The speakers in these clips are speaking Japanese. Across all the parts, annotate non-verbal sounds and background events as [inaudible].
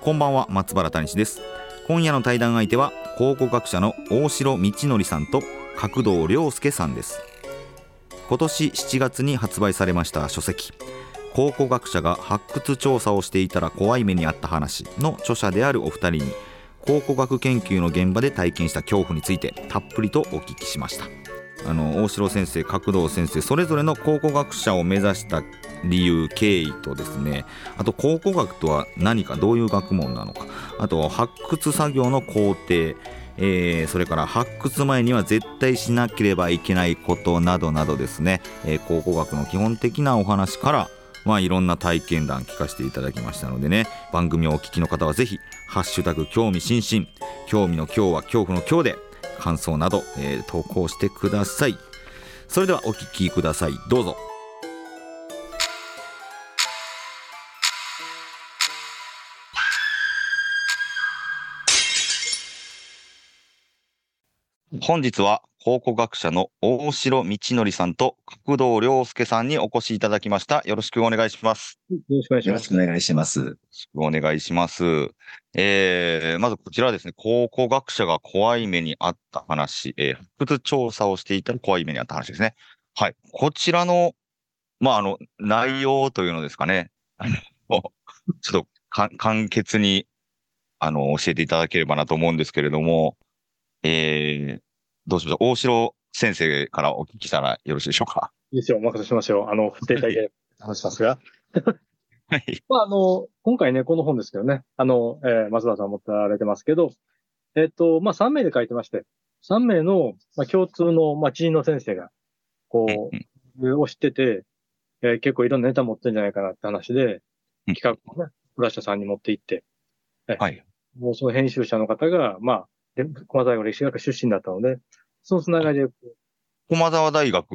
こんばんは松原谷氏です。今夜の対談相手は考古学者の大城道則さんと角堂良介さんです。今年7月に発売されました書籍考古学者が発掘調査をしていたら怖い目にあった話の著者であるお二人に考古学研究の現場で体験した恐怖についてたっぷりとお聞きしました。あの大城先生角堂先生それぞれの考古学者を目指した理由経緯とですねあと考古学とは何かどういう学問なのかあと発掘作業の工程えー、それから発掘前には絶対しなければいけないことなどなどですね、えー、考古学の基本的なお話からまあいろんな体験談聞かせていただきましたのでね番組をお聞きの方はぜひハッシュタグ興味津々興味の今日は恐怖の今日で感想など、えー、投稿してください。それではお聞きください。どうぞ。本日は考古学者の大城道則さんと角堂良介さんにお越しいただきました。よろしくお願いします。よろしくお願いします。よろしくお願いします。よろしくお願いします。えー、まずこちらですね、考古学者が怖い目にあった話、えー、発掘調査をしていたら怖い目にあった話ですね。はい。こちらの、まあ、あの、内容というのですかね。[laughs] ちょっとか簡潔に、あの、教えていただければなと思うんですけれども、えー、どうしましょう？大城先生からお聞きしたらよろしいでしょうか？いいですよ。お任せしましょう。あの、振っていただいて話しますが。[laughs] はい。まあ、あの、今回ね、この本ですけどね、あの、えー、松原さん持ってられてますけど、えっ、と、まあ、3名で書いてまして、3名の、まあ、共通の、まあ、知人の先生が、こう、を知ってて、えー、結構いろんなネタ持ってんじゃないかなって話で、企画をね、浦下さんに持って行って、はい。もうその編集者の方が、まあ、駒沢歴史学出身だったので、そのつながりで。駒沢大学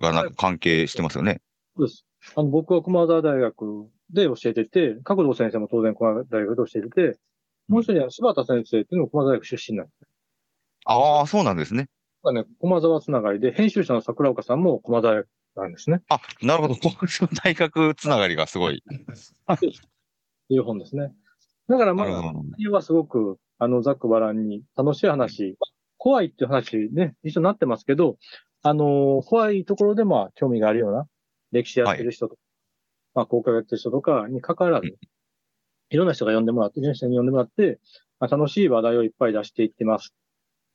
がなんか関係してますよね。そうです。あの、僕は駒沢大学で教えてて、角堂先生も当然駒沢大学で教えてて、もう一人は柴田先生っていうのも駒沢大学出身なんです。ああ、そうなんですね。ね、駒沢つながりで、編集者の桜岡さんも駒沢大学なんですね。あ、なるほど。大学つながりがすごい。あ、そういう本ですね。だからまあ、内容はすごく、あの、ざっくばらんに楽しい話、怖いっていう話ね、一緒になってますけど、あのー、怖いところでまあ興味があるような歴史やってる人とか、はい、まあ、公開やってる人とかに関わらず、いろんな人が呼んでもらって、いろんな人に呼んでもらって、まあ、楽しい話題をいっぱい出していってます。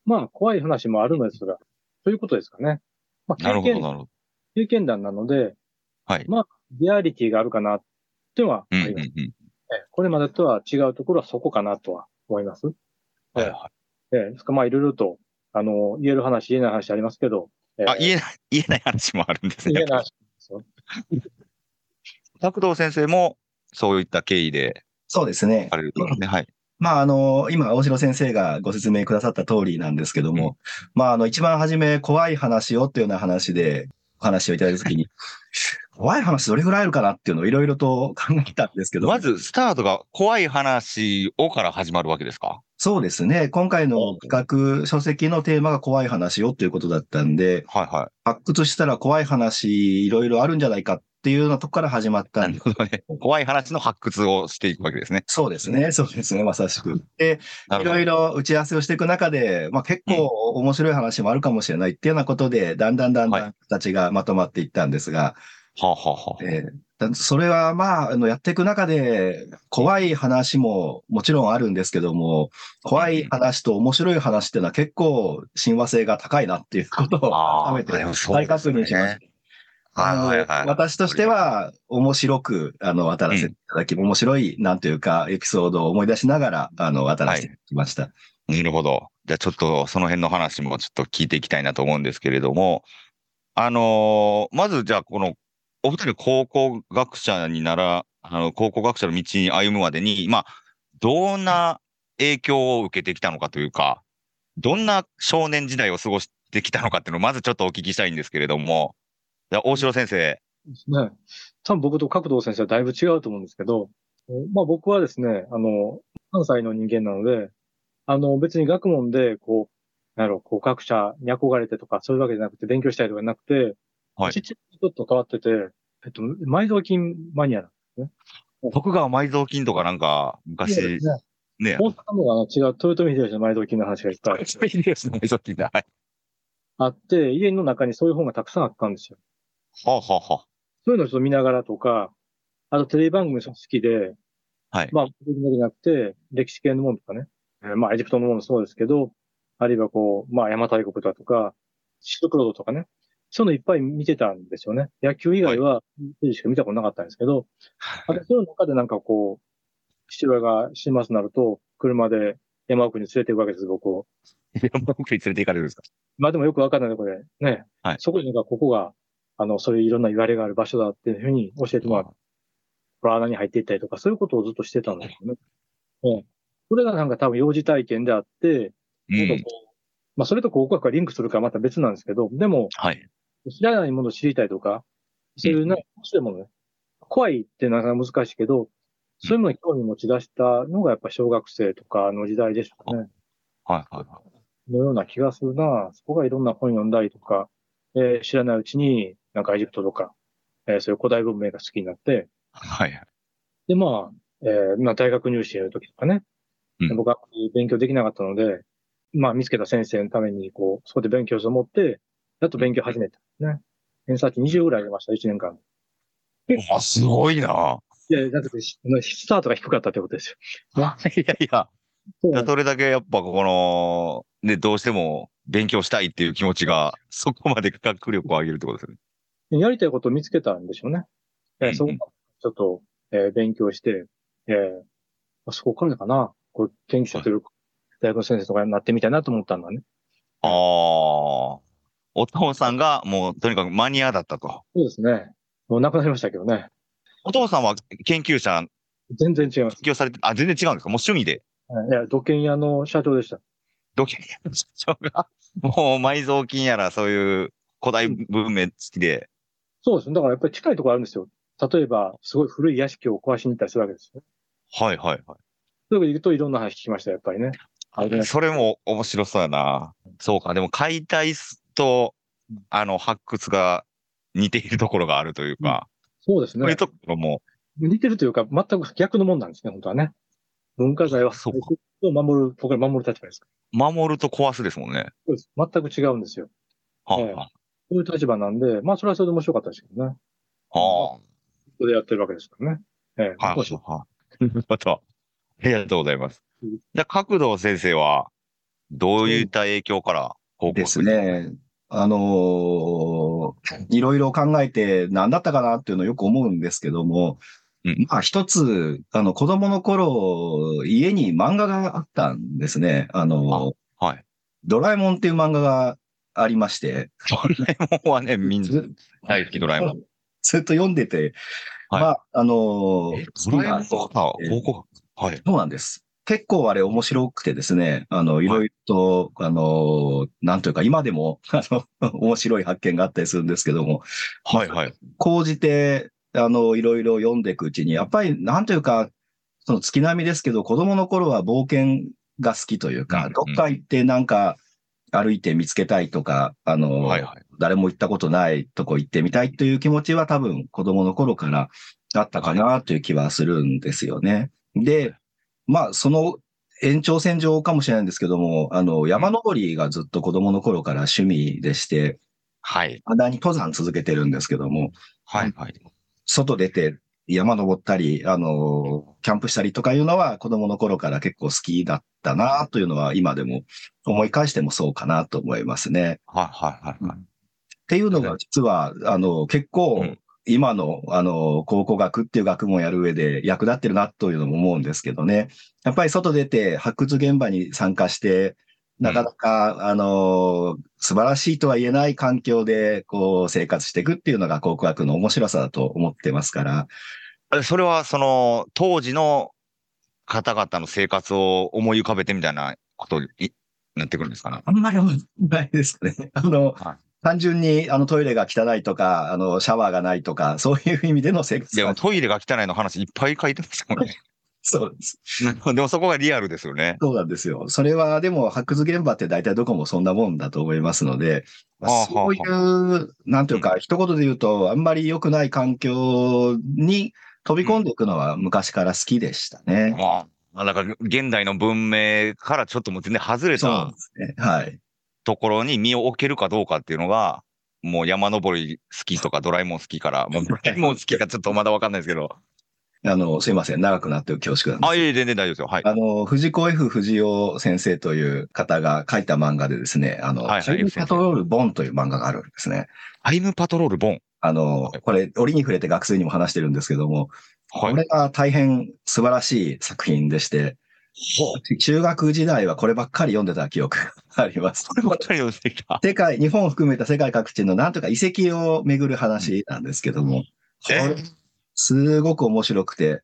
まあ、怖い話もあるのですが、ということですかね。まあ、経験、経験談なので、はい。まあ、リアリティがあるかなってはあります。うんうんうんこれまでとは違うところはそこかなとは思います。はいはい。えー、まあいろいろと、あの、言える話、言えない話ありますけど。えー、あ、言えない、言えない話もあるんですね。言えない話ですよ。[laughs] 拓道先生も、そういった経緯で。そうですね。るとね、はい。まあ、あの、今、大城先生がご説明くださった通りなんですけども、うん、まあ、あの、一番初め、怖い話をっていうような話で、お話をいただいたときに、[laughs] 怖い話どれぐらいあるかなっていうのをいろいろと考えたんですけど。まず、スタートが怖い話をから始まるわけですか？そうですね。今回の企画書籍のテーマが怖い話をということだったんで、はいはい。発掘したら怖い話いろいろあるんじゃないかっていうようなとこから始まったんで。ね。怖い話の発掘をしていくわけですね。そうですね。そうですね。まさしく。で、いろいろ打ち合わせをしていく中で、まあ結構面白い話もあるかもしれないっていうようなことで、だんだんだんだん形がまとまっていったんですが、はあ、ははあ、えー、それはまあ、あの、やっていく中で、怖い話ももちろんあるんですけども、怖い話と面白い話っていうのは結構親和性が高いなっていうことを改めて再確認しました。はいはい、私としては面白く、あの、渡らせていただき、うん、面白い、なんというか、エピソードを思い出しながら、あの、渡らせてきました、はい。なるほど。じゃあちょっとその辺の話もちょっと聞いていきたいなと思うんですけれども、あのー、まずじゃあこのお二人考古学者にならあの、考古学者の道に歩むまでに、まあ、どんな影響を受けてきたのかというか、どんな少年時代を過ごしてきたのかっていうのをまずちょっとお聞きしたいんですけれども、大城先生。ですね。多分僕と角堂先生はだいぶ違うと思うんですけど、まあ僕はですね、あの、関西の人間なので、あの別に学問で、こう、なんやろ、こう学者に憧れてとか、そういうわけじゃなくて、勉強したいとかなくて、はいちょっと変わってて、えっと、埋蔵金マニアなんですね。徳川埋蔵金とかなんか、昔、ねね、大阪のあの違う、豊臣秀吉の埋蔵金の話がいっぱい秀吉の埋蔵金だ。はい。あって、家の中にそういう本がたくさんあったんですよ。はあ、はあはあ、そういうのをちょっと見ながらとか、あとテレビ番組好きで、はいまあ、僕だけじゃなくて、歴史系のものとかね、えーまあ、エジプトのものもそうですけど、あるいはこう、まあ、邪馬台国だとか、シルクロードとかね、そういうのいっぱい見てたんですよね。野球以外は、しか見たことなかったんですけど、あれ、そういう中でなんかこう、父親が死にますとなると、車で山奥に連れて行くわけです、僕を。山奥に連れて行かれるんですか？まあでもよくわかんないところで、ね。はいそこでなんかここが、あの、そういういろんな言われがある場所だっていうふうに教えてもらって、プラーナに入っていったりとか、そういうことをずっとしてたんですよね。うん。それがなんか多分幼児体験であって、うんまあそれと考古学がリンクするからまた別なんですけど、でも、はい。知らないものを知りたいとか、そういうな面白いものね。怖いってなかなか難しいけど、そういうものに興味持ち出したのがやっぱ小学生とかの時代でしたね。はい。はい。のような気がするな。そこがいろんな本読んだりとか、えー知らないうちに、なんかエジプトとか、えーそういう古代文明が好きになって、はい。で、まあ、えーまあ、大学入試やるときとかね、うん僕は勉強できなかったので、まあ、見つけた先生のために、こう、そこで勉強しようと思って、やっと勉強始めた。ね。偏差値20ぐらい出ました、1年間。あ、すごいな。いや、だって、しスタートが低かったってことですよ。いやいや、そうなんですそれだけやっぱこの、ね、どうしても勉強したいっていう気持ちが、そこまで学力を上げるってことですよね。やりたいことを見つけたんでしょうね。えーうんそこちょっと、えー勉強して、えーそこからかな、こう研究者というか、大学の先生とかになってみたいなと思ったんだね。ああ。お父さんがもうとにかくマニアだったと。そうですね。もう亡くなりましたけどね。お父さんは研究者、全然違います。研究されて、あ、全然違うんですか？もう趣味で？いや、土建屋の社長でした。土建屋の社長が、[laughs] もう埋蔵金やらそういう古代文明好きで。そうです。だからやっぱり近いところあるんですよ。例えば、すごい古い屋敷を壊しに行ったりするわけですよ。はいはいはそういうこと言うといろんな話聞きました、やっぱりね。あれい。それも面白そうやな。そうか。でも解体と、あの、発掘が似ているところがあるというか、そうですね。そういうところも、似てるというか、全く逆のもんなんですね、本当はね。文化財は、そうかを守る、僕ら守る立場ですから。守ると壊すですもんね。そうです。全く違うんですよ。ええはあ、はそういう立場なんで、まあ、それはそれで面白かったですけどね。あ、はここでやってるわけですからね。ええあ、はい、面白いはあ。また、ありがとうございますうん。じゃあ、角堂先生は、どういった影響から報告です。ね。あのーいろいろ考えて何だったかなっていうのをよく思うんですけども、うんまあ一つ、あの子供の頃、家に漫画があったんですね。あのはい。ドラえもんっていう漫画がありまして、ドラえもんはね、[laughs] みんなず大好きドラえもん。ずっと読んでて、はいまあ、あのーえ、ドラえもんとか、え高校、はい。そうなんです。結構あれ面白くてですね、あの、いろいろと、あの、なんというか今でも、[laughs] あの、面白い発見があったりするんですけども、はい、はい。講じて、あの、いろいろ読んでいくうちに、やっぱり、なんというか、その月並みですけど、子供の頃は冒険が好きといううんか、うんどっか行ってなんか歩いて見つけたいとか、あの、はい、はい。誰も行ったことないとこ行ってみたいという気持ちは多分子供の頃からあったかなという気はするんですよね。で、まあ、その延長線上かもしれないんですけども、あの、山登りがずっと子供の頃から趣味でして、はい。まだに登山続けてるんですけども、はい、はい。外出て山登ったり、あの、キャンプしたりとかいうのは子供の頃から結構好きだったなというのは今でも思い返してもそうかなと思いますね。はい、はい、はいはい。っていうのが実は、あの、結構うん、今の、あの、考古学っていう学問をやる上で役立ってるなというのも思うんですけどね。やっぱり外出て発掘現場に参加して、なかなか、あの、素晴らしいとは言えない環境で、こう、生活していくっていうのが考古学の面白さだと思ってますから、あそれは、その、当時の方々の生活を思い浮かべてみたいなことになってくるんですかね？あんまりないですかね。あの、はい単純にあのトイレが汚いとか、あのシャワーがないとか、そういう意味での生活でもトイレが汚いの話いっぱい書いてますもんね。[laughs] そうです。[laughs] でもそこがリアルですよね。そうなんですよ。それはでも発掘現場って大体どこもそんなもんだと思いますので、まあそういう、なんていうか、一言で言うと、あんまり良くない環境に飛び込んでいくのは昔から好きでしたね。まあ、なんか現代の文明からちょっともう全然外れたそうですね。はい。ところに身を置けるかどうかっていうのが、もう山登り好きとかドラえもん好きから、[laughs] もうドラえもん好きかちょっとまだわかんないですけど。あの、すいません。長くなって恐縮なんですあ、いえ全然大丈夫ですよ。はい。あの、藤子 F 不二雄先生という方が書いた漫画でですね、あの、はいはいタイムパトロールボンという漫画があるんですね。タイムパトロールボン。あの、これ、折に触れて学生にも話してるんですけども、はいこれが大変素晴らしい作品でして、中学時代はこればっかり読んでた記憶が [laughs] あります。こればっかり読んできた。世界、日本を含めた世界各地のなんとか遺跡を巡る話なんですけども、すごく面白くて、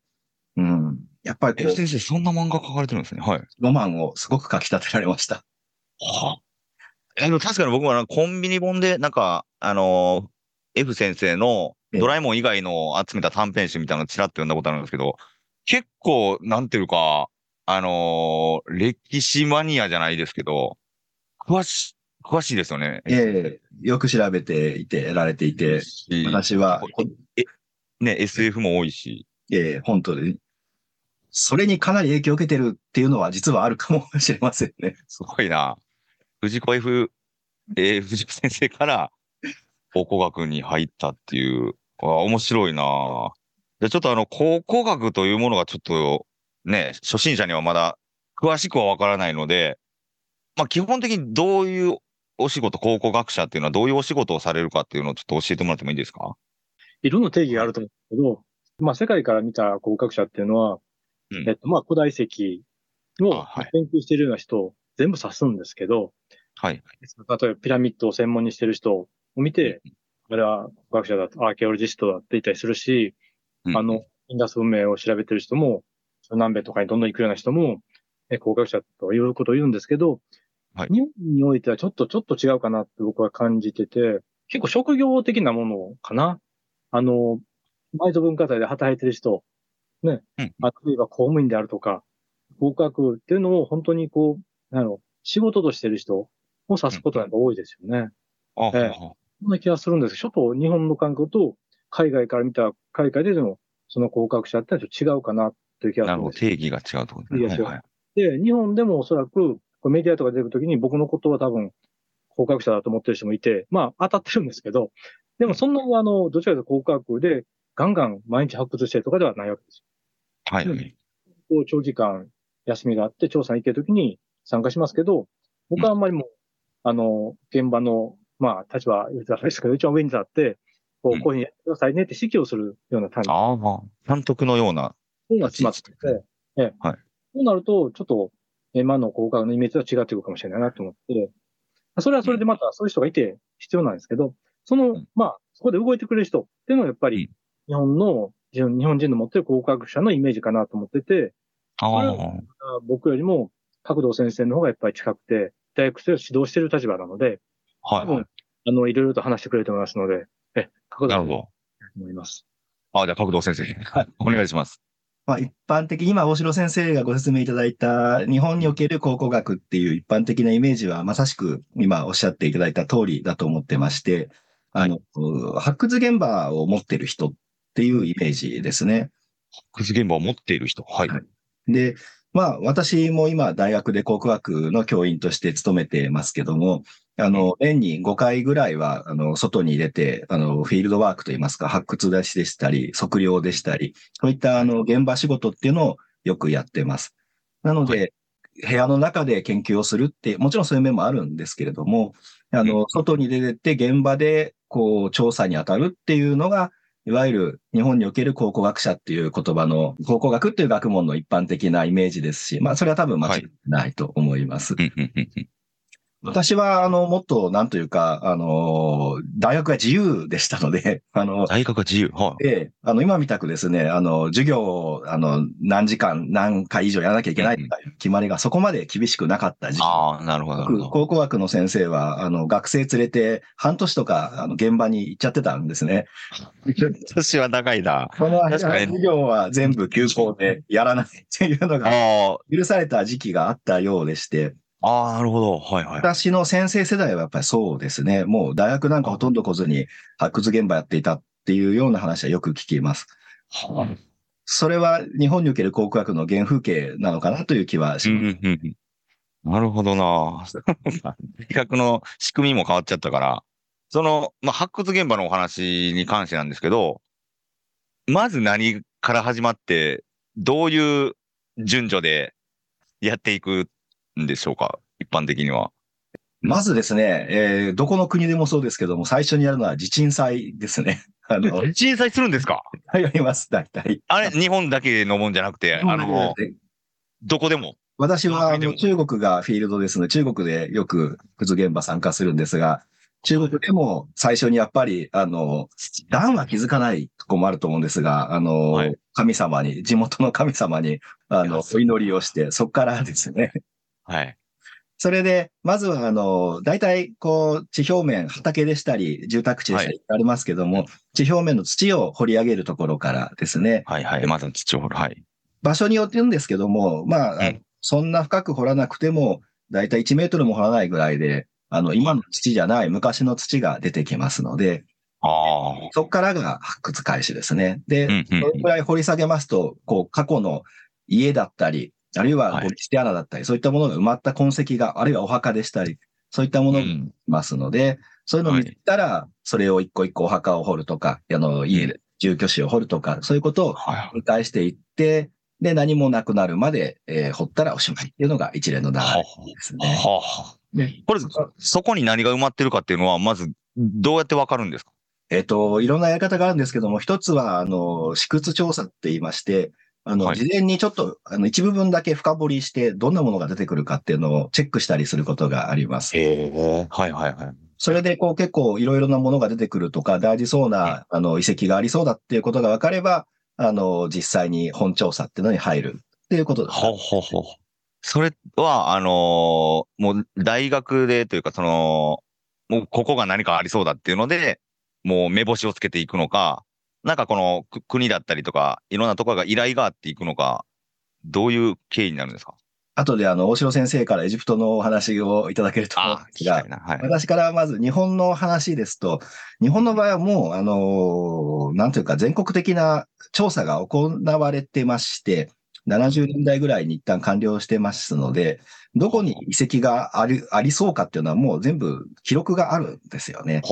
うん。やっぱりこう、え先生、そんな漫画書かれてるんですね。はい。ロマンをすごく書き立てられました。は？えでも確かに僕もコンビニ本で、なんか、あのー F 先生のドラえもん以外の集めた短編集みたいなのちらっと読んだことあるんですけど、結構、なんていうか、あのー歴史マニアじゃないですけど、詳し、詳しいですよね。ええよく調べていて、られていて、し私は、え、ね、SF も多いし。ええ本当に、それにかなり影響を受けてるっていうのは実はあるかもしれませんね。すごいな。藤子 F、えー藤子先生から考古学に入ったっていう、あ面白いな。で、ちょっとあの、考古学というものがちょっとね、初心者にはまだ詳しくはわからないので、まあ基本的にどういうお仕事、考古学者っていうのはどういうお仕事をされるかっていうのをちょっと教えてもらってもいいですか？いろんな定義があると思うんですけど、まあ世界から見た考古学者っていうのは、うん。えっと、まあ古代遺跡を研究しているような人を全部指すんですけど、はい。例えばピラミッドを専門にしている人を見て、あれは考古学者だと、アーケオロジストだって言ったりするし、うん。あの、インダス文明を調べてる人も、南米とかにどんどん行くような人も、え考古学者ということを言うんですけど、はい。日本においてはちょっと、ちょっと違うかなって僕は感じてて、結構職業的なものかな。あの、埋蔵文化財で働いてる人、ね、うんあ例えば公務員であるとか、合格っていうのを本当にこう、なんやろ、仕事としてる人を指すことが多いですよね。あ、ええ。はそんな気がするんです。けど、ちょっと日本の感覚と海外から見た、海外でのその合格者ってのはちょっと違うかなという気あなるほど。がするんです。定義が違うってことですね。はいはいで、日本でもおそらくメディアとか出るときに僕のことは多分合格者だと思ってる人もいて、まあ当たってるんですけど、でもそんなにあの、どちらかというと合格でガンガン毎日発掘してるとかではないわけですはいはい。よ。こう長時間休みがあって調査に行けるときに参加しますけど、僕はあんまりもう、あの、現場の、まあ立場言うとあれですけど、一番上に立って、こうんう、こういうふうにやってくださいねって指揮をするような単位ああ、監督のような。そうなってますので、ええ。はいそうなると、ちょっと、今の合格のイメージとは違ってくるかもしれないなと思って、それはそれでまたそういう人がいて必要なんですけど、その、んまあ、そこで動いてくれる人っていうのはやっぱり、日本の、日本日本人の持ってる合格者のイメージかなと思ってて、あ僕よりも角堂先生の方がやっぱり近くて、大学生を指導している立場なので、はいはい。あの、いろいろと話してくれると思いますので、え、角堂先生だなるほど。と思います。あ、じゃあ、角堂先生。はい。[laughs] お願いします。まあ、一般的に今、大城先生がご説明いただいた日本における考古学っていう一般的なイメージはまさしく今おっしゃっていただいた通りだと思ってまして、あの、発掘現場を持ってる人っていうイメージですね。くず現場を持っている人。はい。はいで、まあ、私も今、大学で考古学の教員として勤めてますけども、あの、年に5回ぐらいは、あの、外に出て、あの、フィールドワークといいますか、発掘出しでしたり、測量でしたり、そういった、あの、現場仕事っていうのをよくやってます。なので、部屋の中で研究をするって、もちろんそういう面もあるんですけれども、あの、外に出て現場で、こう、調査に当たるっていうのが、いわゆる日本における考古学者っていう言葉の、考古学っていう学問の一般的なイメージですし、まあそれは多分間違いないと思います。はい私は、あの、もっと、なんというか、あの、大学が自由でしたので、[laughs] あの、大学が自由。はい。ええ、あの、今みたくですね、あの、授業を、あの、何時間、何回以上やらなきゃいけないという決まりがそこまで厳しくなかった時期。ああ、なるほど、なるほど。僕考古学の先生は、あの、学生連れて、半年とか、あの、現場に行っちゃってたんですね。[laughs] 年は長いな。この間授業は全部休校でやらないっていうのがあ許された時期があったようでして、あ、ああ、なるほど。はいはい。私の先生世代はやっぱりそうですね。もう大学なんかほとんど来ずに発掘現場やっていたっていうような話はよく聞きます。それは日本における考古学の原風景なのかなという気はしうんます。うんうんうんなるほどな。大学の仕組みも変わっちゃったから、その、まあ、発掘現場のお話に関してなんですけど、まず何から始まって、どういう順序でやっていくんでしょうか一般的には。まずですね、えーどこの国でもそうですけども、最初にやるのは地震祭ですね。[laughs] あの、小さいするんですか？やります、大体。あれ、日本だけのもんじゃなくて、あの、どこでも？私はあの中国がフィールドですので、中国でよく靴現場参加するんですが、中国でも最初にやっぱり、あの、段は気づかないとこもあると思うんですが、あの、はい神様に、地元の神様に、あの、お祈りをして、そこからですね。はい。それで、まずは、あの、大体、こう、地表面、畑でしたり、住宅地でしたり、ありますけども、地表面の土を掘り上げるところからですね、はいはい。まず土を掘る。はい。場所によって言うんですけども、まあ、うんそんな深く掘らなくても、だいたい1メートルも掘らないぐらいで、あの、今の土じゃない昔の土が出てきますので、ああ。そこからが発掘開始ですね。で、うんうんそれくらい掘り下げますと、こう、過去の家だったり、あるいははいゴミ捨て穴だったり、そういったものが埋まった痕跡が、あるいはお墓でしたり、そういったものがいうんますので、そういうのを見たら、それを一個一個お墓を掘るとか、あの、家で住居地を掘るとか、そういうことをはい。繰り返していって、で、何もなくなるまで、えー掘ったらおしまいっていうのが一連の流れですね。はあ。ねこれ、そこに何が埋まってるかっていうのは、まず、どうやってわかるんですか？えっ、と、いろんなやり方があるんですけども、一つは、あの、試掘調査って言いまして、あの、はい事前にちょっと、あの、一部分だけ深掘りして、どんなものが出てくるかっていうのをチェックしたりすることがあります。へえ。はいはいはい。それで、こう、結構いろいろなものが出てくるとか、大事そうな、あの、遺跡がありそうだっていうことが分かれば、あの、実際に本調査っていうのに入るっていうことです。ほうほうほう。それは、あのーもう大学でというか、その、もうここが何かありそうだっていうので、もう目星をつけていくのか、なんかこのく国だったりとか、いろんなところが依頼があっていくのか、どういう経緯になるんですか？後で、あの、大城先生からエジプトのお話をいただけると思うんですが。私からまず日本の話ですと、日本の場合はもう、あの、なんというか全国的な調査が行われてまして、70年代ぐらいに一旦完了してますので、どこに遺跡がありありそうかっていうのはもう全部記録があるんですよね。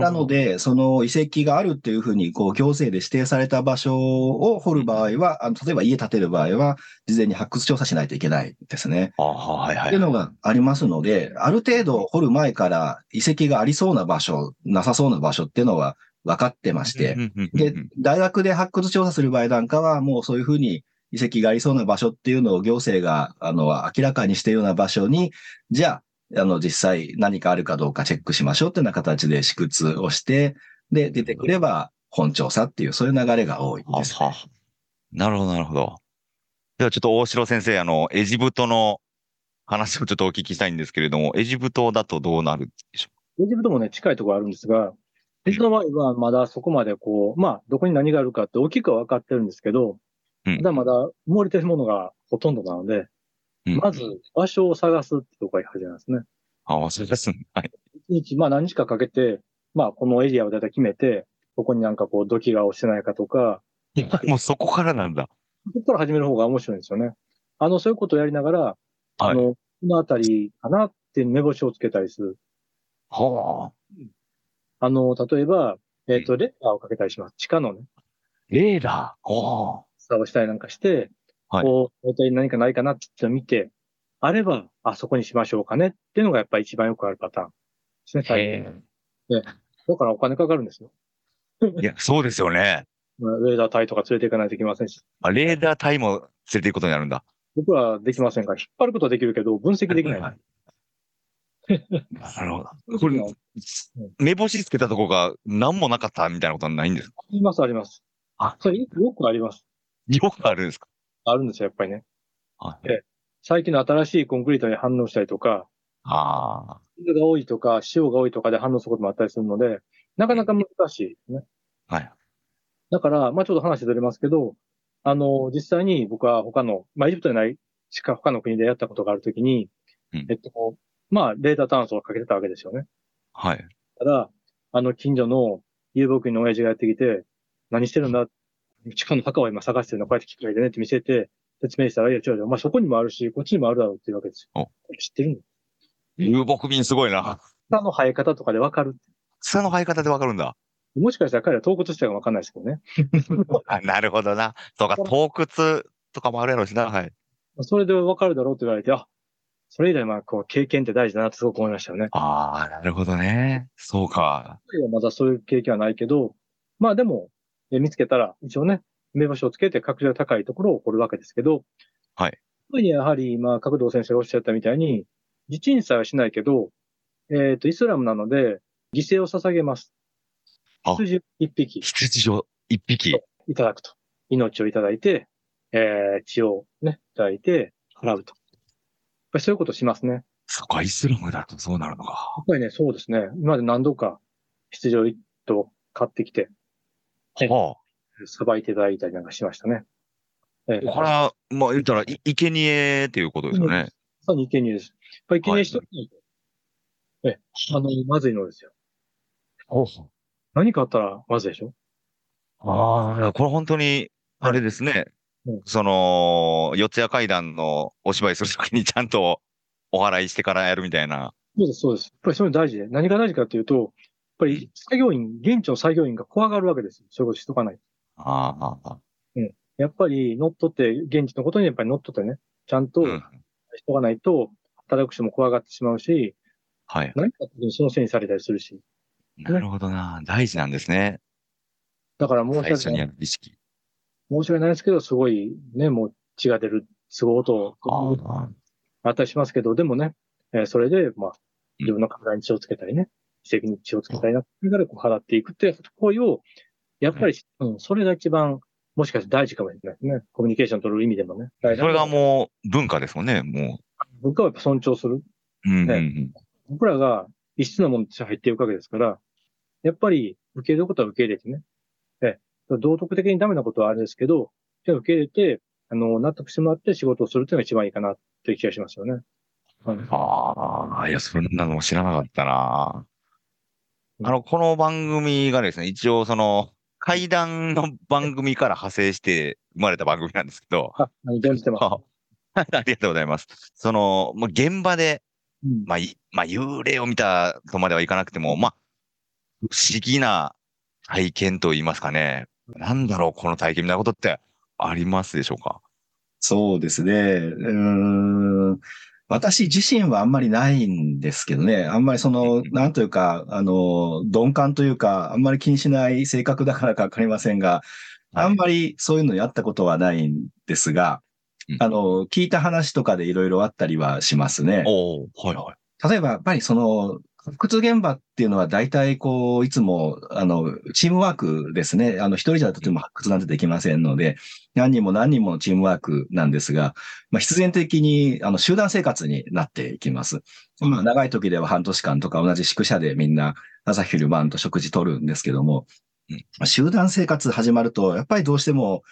なので、その遺跡があるっていうふうに、こう、行政で指定された場所を掘る場合は、あの例えば家建てる場合は、事前に発掘調査しないといけないですね。はいはい。っていうのがありますので、ある程度掘る前から遺跡がありそうな場所、なさそうな場所っていうのは分かってまして、で、大学で発掘調査する場合なんかは、もうそういうふうに遺跡がありそうな場所っていうのを行政が、あの、明らかにしているような場所に、じゃあ、あの、実際何かあるかどうかチェックしましょうっていうような形で試掘をして、で、出てくれば本調査っていう、そういう流れが多いです。ははなるほど、なるほど。ではちょっと大城先生、あの、エジプトの話をちょっとお聞きしたいんですけれども、エジプトだとどうなるでしょエジプトもね、近いところあるんですが、エジプトの場合はまだそこまでこう、まあ、どこに何があるかって大きくは分かってるんですけど、うんまだまだ埋もれてるものがほとんどなので、うんまず場所を探すってところが始めますね。うああ、そうですね。はい。一日、まあ何日かかけて、まあこのエリアをだいたい決めて、ここになんかこう土器が落ちてないかとか、もうそこからなんだ。そこから始める方が面白いんですよね。あの、そういうことをやりながら、あの、このあたりかなって目星をつけたりする。はあ。あの、例えば、えっ、と、レーダーをかけたりします。地下のね、レーダー。はスタをしたりなんかして、はいこう、大体何かないかなって見て、あれば、あそこにしましょうかねっていうのがやっぱり一番よくあるパターンですね、あ。最近。だからお金かかるんですよ。いや、そうですよね。[laughs] まあレーダー隊とか連れて行かないといけませんし。あレーダー隊も連れて行くことになるんだ。僕らはできませんから、引っ張ることはできるけど、分析できない。はい [laughs] なるほど。これ、目星つけたとこが何もなかったみたいなことはないんですか？あります、あります。あそれよくあります。[laughs] よくあるんですか？あるんですよ、やっぱりね。はいええ最近の新しいコンクリートに反応したりとか、ああ。水が多いとか、塩が多いとかで反応することもあったりするので、なかなか難しいですね。はい。だから、まあちょっと話ずれますけど、あの、実際に僕は他の、まあエジプトじゃない、しか他の国でやったことがあるときに、うんえっと、まあ、レータ炭素をかけてたわけですよね。はい。ただ、あの近所の遊牧民の親父がやってきて、何してるんだ地下の墓を今探してるの、こうやって機械でねって見せて、説明したら、いや違う違う、お前そこにもあるし、こっちにもあるだろうっていうわけですよ。知ってるの遊牧民すごいな。草の生え方とかでわかる。草の生え方でわかるん。だ。もしかしたら彼ら洞窟したかわかん。ないですけどね。あなるほどな。そうか、洞窟とかもあるやろうしな。はい。それでわかるだろうって言われて、あ、それ以来まあ、こう、経験って大事だなってすごく思いましたよね。ああ、なるほどね。そうか。まだそういう経験はないけど、まあでも、見つけたら、一応ね、目星をつけて確率が高いところを掘るわけですけど、はい。特にやはり、まあ、角堂先生がおっしゃったみたいに、自鎮祭はしないけど、えっ、と、イスラムなので、犠牲を捧げます。あ羊一匹羊を一匹。いただくと。命をいただいて、えー、血をね、いただいて、払うと。やっぱりそういうことをしますね。そっか、イスラムだとそうなるのか。やっぱりね、そうですね。今まで何度か羊を一頭買ってきて、えはさばいていただいたりなんかしましたね。えあ。これは、まあ言ったら、い、生贄っていうことですよね。まさに生贄です。やっぱり生贄しときないと、え、あの、まずいのですよ。何かあったらまずいでしょ？ああ、これ本当に、あれですね。うんその、四谷階段のお芝居するときにちゃんとお祓いしてからやるみたいな。そうです、そうです。やっぱりそういうの大事で。何が大事かというと、ぱり作業員、現地の作業員が怖がるわけですよ。そういうことしとかないと。ああ、やっぱり乗っ取って、現地のことにやっぱり乗っ取ってね、ちゃんとうん。しとかないと、働く人も怖がってしまうし、はい。何かあった時にそのせいにされたりするし。なるほどな。大事なんですね。だから申し最初に訳ない、やる意識。申し訳ないですけど、すごいね、もう血が出る、すごい音をああったりしますけど、でもね、えーそれで、まあ、うん自分の体に血をつけたりね、奇跡に血をつけたりな、それからこう払っていくっていう行為を、やっぱり、うん、それが一番、もしかして大事かもしれないですね。コミュニケーション取る意味でもね。あ。それがもう文化ですもんね。も僕はやっぱ尊重する。う。うんうんうねん。僕らが異質なものとして入っていくわけですから、やっぱり受け入れることは受け入れてね。ええ、道徳的にダメなことはあれですけど、じゃあ受け入れて、あの、納得してもらって仕事をするっていうのが一番いいかなっていう気がしますよね。はいああ、いや、そんなのも知らなかったな。うんあの、この番組がですね、一応その、怪談の番組から派生して生まれた番組なんですけど、[laughs] あ、存じてます？あありがとうございます。その、まあ、現場で、うんまあ、いまあ、幽霊を見たとまではいかなくても、まあ、不思議な体験と言いますかね。なんだろう、この体験みたいなことってありますでしょうか？そうですね。うーん。私自身はあんまりないんですけどね。あんまりその、なんというか、あの、鈍感というか、あんまり気にしない性格だからかわかりませんが、はいあんまりそういうのやったことはないんですがうん、あの、聞いた話とかでいろいろあったりはしますね。はいはい。例えば、やっぱりその、発掘現場っていうのは大体こう、いつも、あの、チームワークですね。あの、一人じゃとても発掘なんてできませんので、何人も何人ものチームワークなんですが、まあ、必然的に、あの、集団生活になっていきます。まあ、長い時では半年間とか同じ宿舎でみんな朝昼晩と食事取るんですけども集団生活始まると、やっぱりどうしても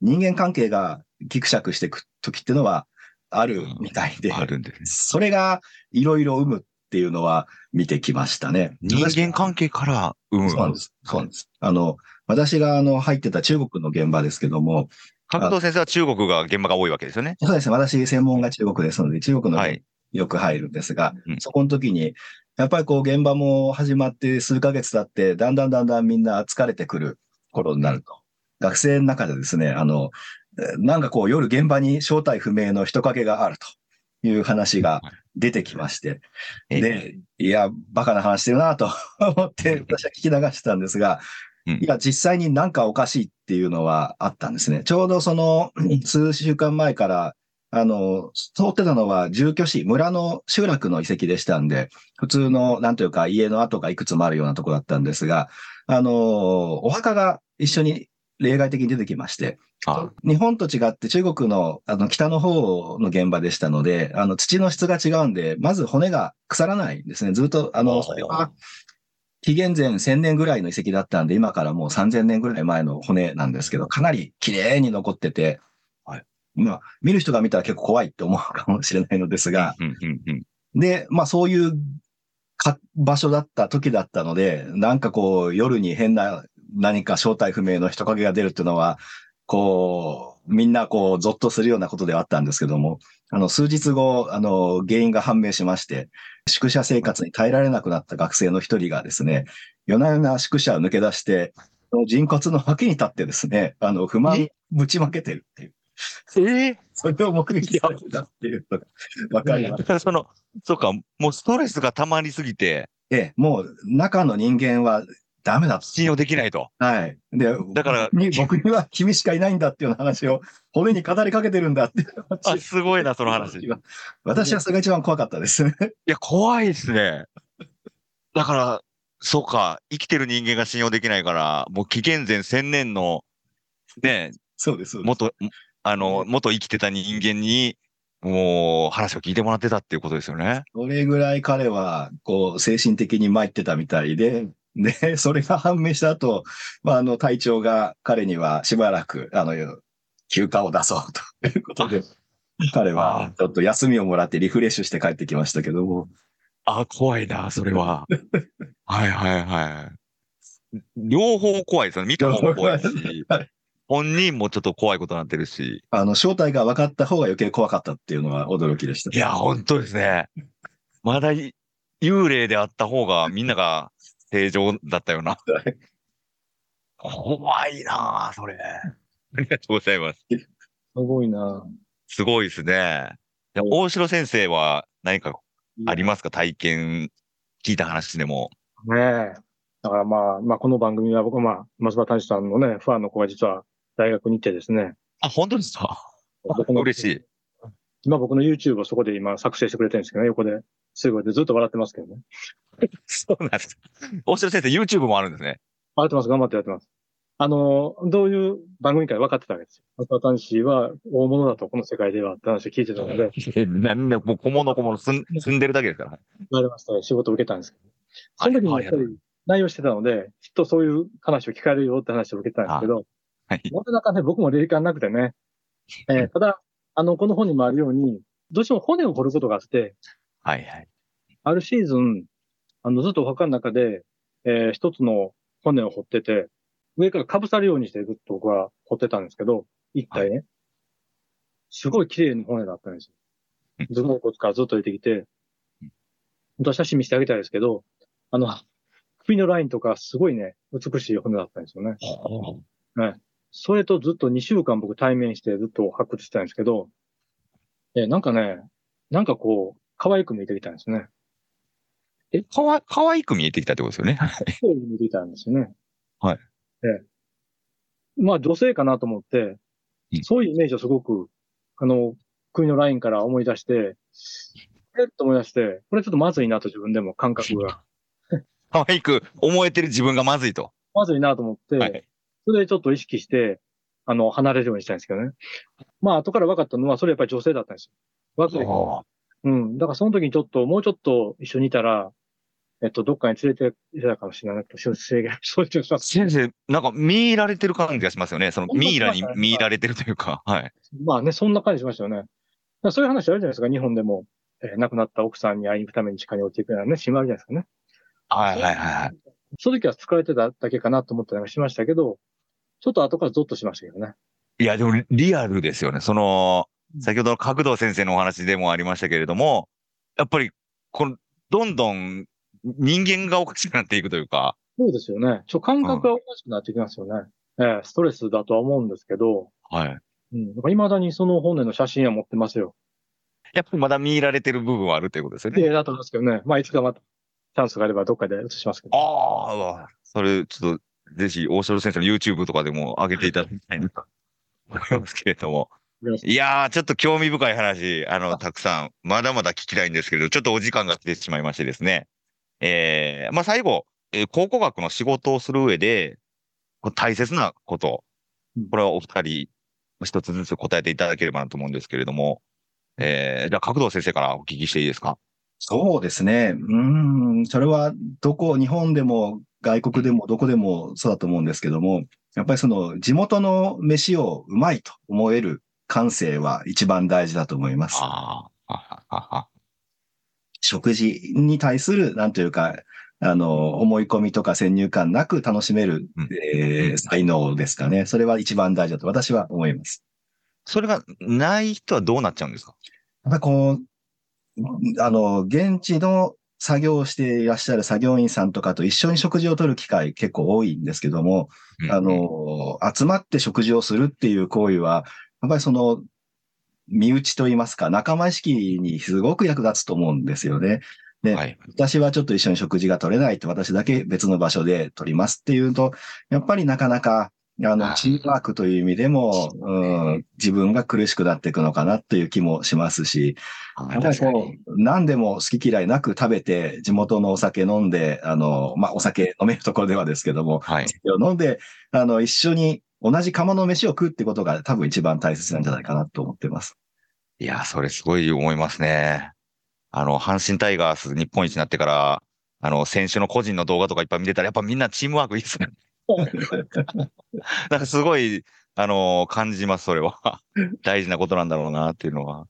人間関係がギクシャクしていく時っていうのはあるみたいで、あるんですね。それがいろいろ生むっていうのは見てきましたね。人間関係から生む。そうなんです。そうなんです。あの、私があの入ってた中国の現場ですけども、角藤先生は中国が現場が多いわけですよね。そうですね。私専門が中国ですので、中国のはい。よく入るんですが、うんそこの時に、やっぱりこう現場も始まって数ヶ月経って、だんだんだんだんみんな疲れてくる頃になると。学生の中でですね、あの、えーなんかこう夜現場に正体不明の人影があるという話が出てきまして、えで、いや、バカな話してるなと [laughs] 思って私は聞き流してたんですが、うん。いや、実際になんかおかしいっていうのはあったんですね。ちょうどその数週間前からあの、通ってたのは住居地、村の集落の遺跡でしたんで、普通の、なんというか家の跡がいくつもあるようなところだったんですが、あの、お墓が一緒に例外的に出てきまして、日本と違って中国のあの北の方の現場でしたので、あの土の質が違うんで、まず骨が腐らないんですね。ずっと、あの、それは紀元前1000年ぐらいの遺跡だったんで、今からもう3000年ぐらい前の骨なんですけど、かなり綺麗に残ってて、はい、まあ、見る人が見たら結構怖いって思うかもしれないのですが、で、まあそういう場所だった時だったので、なんかこう夜に変な何か正体不明の人影が出るっていうのは、こう、みんなこう、ゾッとするようなことではあったんですけども、あの、数日後、あの、原因が判明しまして、宿舎生活に耐えられなくなった学生の一人がですね、夜な夜な宿舎を抜け出して、人骨の脇に立ってですね、あの、不満ぶちまけてるっていう。え？えー、それを目撃されたっていうのがわかります。だからその、そうか、もうストレスが溜まりすぎて。ええ、もう中の人間はダメだ。信用できないと。はい。で、だから、僕には君しかいないんだっていう話を、骨に語りかけてるんだってあ、すごいな、その話。[laughs] 私はそれが一番怖かったですね。いや、怖いですね。だから、そうか、生きてる人間が信用できないから、もう紀元前1000年の、ね、そうです、元、あの、元生きてた人間に、もう話を聞いてもらってたっていうことですよね。それぐらい彼は、こう、精神的に参ってたみたいで、で、[laughs] それが判明した後、まあ、あの、隊長が彼にはしばらく、あの、休暇を出そうと [laughs] いうことで、彼はちょっと休みをもらってリフレッシュして帰ってきましたけども。あ、怖いな、それは。[laughs] はいはいはい。両方怖いですよね。見た方も怖いし、本人もちょっと怖いことになってるし。あの、正体が分かった方が余計怖かったっていうのは驚きでした。いや、本当ですね。まだ幽霊であった方がみんなが正常だったよな。[laughs] 怖いなそれ。ありがとうございます。すごいなすごいですね。大城先生は何かありますか？体験、聞いた話でも。ねえ。だからまあ、まあこの番組は僕はまあ、松葉谷さんのね、ファンの子が実は大学に行ってですね。あ、本当ですか？嬉しい。今僕の YouTube をそこで今作成してくれてるんですけどね、横で。すごいでずっと笑ってますけどね。[laughs] そうなんです。大城先生、YouTube もあるんですね。やってます。頑張ってやってます。あの、どういう番組か分かってたわけですよ。松田氏は大物だと、この世界ではって話を聞いてたので。[laughs] なんで、もう小物小物住んでるだけですから。言われました、仕事を受けたんですけど。その時にやっぱり内容してたので、きっとそういう話を聞かれるよって話を受けたんですけど、はい、なかなかね、僕も霊感なくてね。えー、ただ、あの、この本にもあるように、どうしても骨を掘ることがあって、はいはい。あるシーズン、あの、ずっとお墓の中で、えー、一つの骨を掘ってて、上から被さるようにしてずっと僕は掘ってたんですけど、一体ね、はい、すごい綺麗な骨だったんですよ。頭蓋骨からずっと出てきて、本当は写真見せてあげたいですけど、あの、首のラインとかすごいね、美しい骨だったんですよね。はい。それとずっと2週間僕対面してずっと発掘してたんですけど、えなんかね、なんかこう、可愛く見えてきたんですね。え、かわ、可愛く見えてきたってことですよね？可愛く見えてきたんですよね。はい。えまあ女性かなと思って、そういうイメージをすごく、あの、国のラインから思い出して、えっ？と思い出して、これちょっとまずいなと自分でも感覚が。[laughs] 可愛く思えてる自分がまずいと。まずいなと思って、はい、それでちょっと意識して、あの、離れるようにしたんですけどね。まあ、後から分かったのは、それやっぱり女性だったんですよ。若い。うん。だからその時にちょっと、もうちょっと一緒にいたら、えっと、どっかに連れていたかもしれないと、先生が、[laughs] そういう。先生、なんか見入られてる感じがしますよね。そのミイラに見入られてるというか、はい。まあね、そんな感じしましたよね。そういう話あるじゃないですか、日本でも。えー、亡くなった奥さんに会いに行くために地下に落ちていくようなね、シーンあるじゃないですかね。はいはいはい。その時は疲れてただけかなと思ったりもしましたけど、ちょっと後からゾッとしましたけどね。いや、でもリアルですよね。その、先ほどの角堂先生のお話でもありましたけれども、やっぱり、この、どんどん人間がおかしくなっていくというか。そうですよね。ちょ、感覚がおかしくなってきますよね。うん、ええストレスだとは思うんですけど。はい。うん。未だにその本年の写真は持ってますよ。やっぱりまだ見入られてる部分はあるということですよね。ええだと思いますけどね。まあ、いつかまた、チャンスがあればどっかで写しますけど。ああ、それ、ちょっと、ぜひ、大城先生の YouTube とかでも上げていただきたいなと思いますけれども。[laughs] いやー、ちょっと興味深い話、あの、たくさん、まだまだ聞きたいんですけど、ちょっとお時間が来てしまいましてですね。えー、まあ、最後、えー考古学の仕事をする上で、大切なことうん、これはお二人、一つずつ答えていただければなと思うんですけれども、えー、じゃあ、角堂先生からお聞きしていいですか？そうですね。うーん、それはどこ、日本でも外国でもどこでもそうだと思うんですけども、やっぱりその地元の飯をうまいと思える感性は一番大事だと思います。食事に対する、なんというか、あの、思い込みとか先入観なく楽しめる、うんえー才能ですかね。それは一番大事だと私は思います。それがない人はどうなっちゃうんですか？やっぱりこう、あの、現地の作業をしていらっしゃる作業員さんとかと一緒に食事をとる機会結構多いんですけども、うんあ、の、集まって食事をするっていう行為は、やっぱりその、身内といいますか、仲間意識にすごく役立つと思うんですよね。で、はい。私はちょっと一緒に食事が取れないと、私だけ別の場所で取りますっていうと、やっぱりなかなか、ああの、チームワークという意味でも、うん、自分が苦しくなっていくのかなっていう気もしますし、やっぱりこに。う、何でも好き嫌いなく食べて、地元のお酒飲んで、あの、まあ、お酒飲めるところではですけども、はい。飲んで、あの、一緒に同じ釜の飯を食うってことが多分一番大切なんじゃないかなと思ってます。いや、それすごい思いますね。あの、阪神タイガース日本一になってから、あの、選手の個人の動画とかいっぱい見てたら、やっぱみんなチームワークいいですね。[laughs] なんかすごい、あの、感じます、それは。[laughs] 大事なことなんだろうなっていうのは。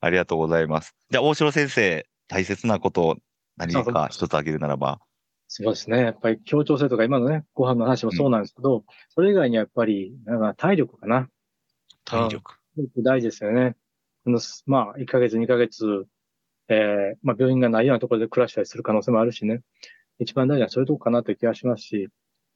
ありがとうございます。じゃあ、大城先生、大切なことを何か一つ挙げるならば。そうですね。やっぱり協調性とか今のね、ご飯の話もそうなんですけど、それ以外にやっぱり、なんか体力かな。体力。大事ですよね。あのまあ、1ヶ月、2ヶ月、えー、まあ、病院がないようなところで暮らしたりする可能性もあるしね。一番大事なそういうとこかなという気がしますし、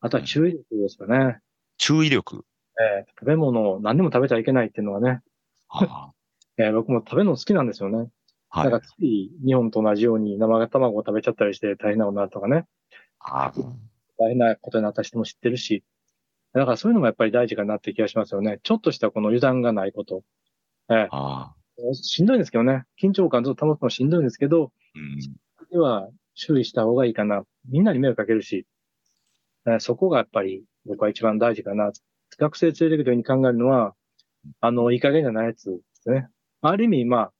あとは注意力ですよね。注意力。えー食べ物を何でも食べちゃいけないっていうのはね、は [laughs] えー僕も食べるの好きなんですよね。あはいだからつい日本と同じように生卵を食べちゃったりして大変なことになるとかね。あ大変なことになった人も知ってるし。だからそういうのもやっぱり大事かなって気がしますよね。ちょっとしたこの油断がないこと。えあーしんどいんですけどね。緊張感ずっと保つのしんどいんですけど、うん。では注意した方がいいかな。みんなに迷惑かけるし、えーそこがやっぱり僕は一番大事かな。学生連れてくるように考えるのは、あの、いい加減じゃないやつですね。ある意味、まあ、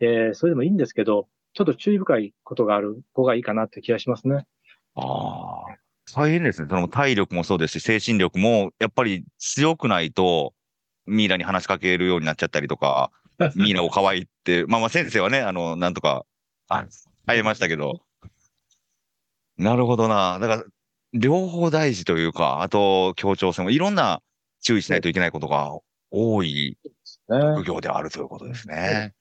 えーそれでもいいんですけど、ちょっと注意深いことがある方がいいかなって気がしますね。ああ。大変ですね。その体力もそうですし、精神力もやっぱり強くないと、ミイラに話しかけるようになっちゃったりとか、[laughs] ミイラを可愛いって、まあまあ先生はね、あの、なんとか、あ、会えましたけど。なるほどな。だから、両方大事というか、あと、協調性もいろんな注意しないといけないことが多いね副業であるということですね。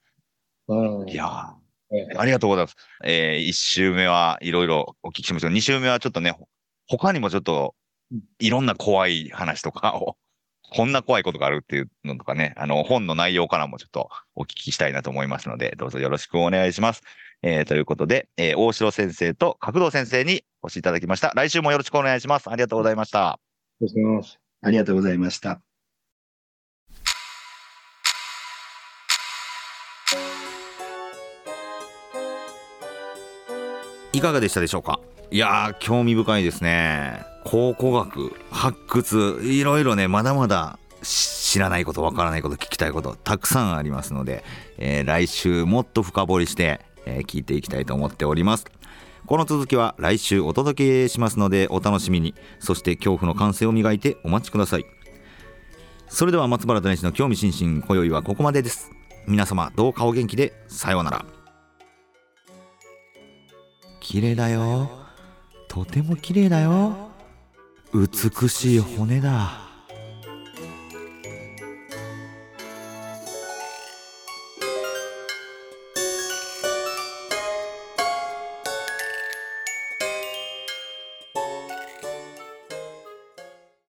うん。いやえーありがとうございます。えー、一週目はいろいろお聞きしましたけど、二週目はちょっとね、ほ他にもちょっとうん、いろんな怖い話とかを、[laughs] こんな怖いことがあるっていうのとかね、あの、本の内容からもちょっとお聞きしたいなと思いますので、どうぞよろしくお願いします。えー、ということで、えー、大城先生と角堂先生にお越しいただきました。来週もよろしくお願いします。ありがとうございました。よろしくお願いします。ありがとうございました。いかがでしたでしょうか？いやー、興味深いですね。考古学、発掘、いろいろね、まだまだし知らないこと、わからないこと、聞きたいこと、たくさんありますので、えー来週もっと深掘りして、えー聞いていきたいと思っております。この続きは来週お届けしますのでお楽しみに。そして恐怖の感性を磨いてお待ちください。それでは松原種氏の興味津々、今宵はここまでです。皆様どうかお元気で、さようなら。綺麗だよ。とても綺麗だよ。美しい骨だ。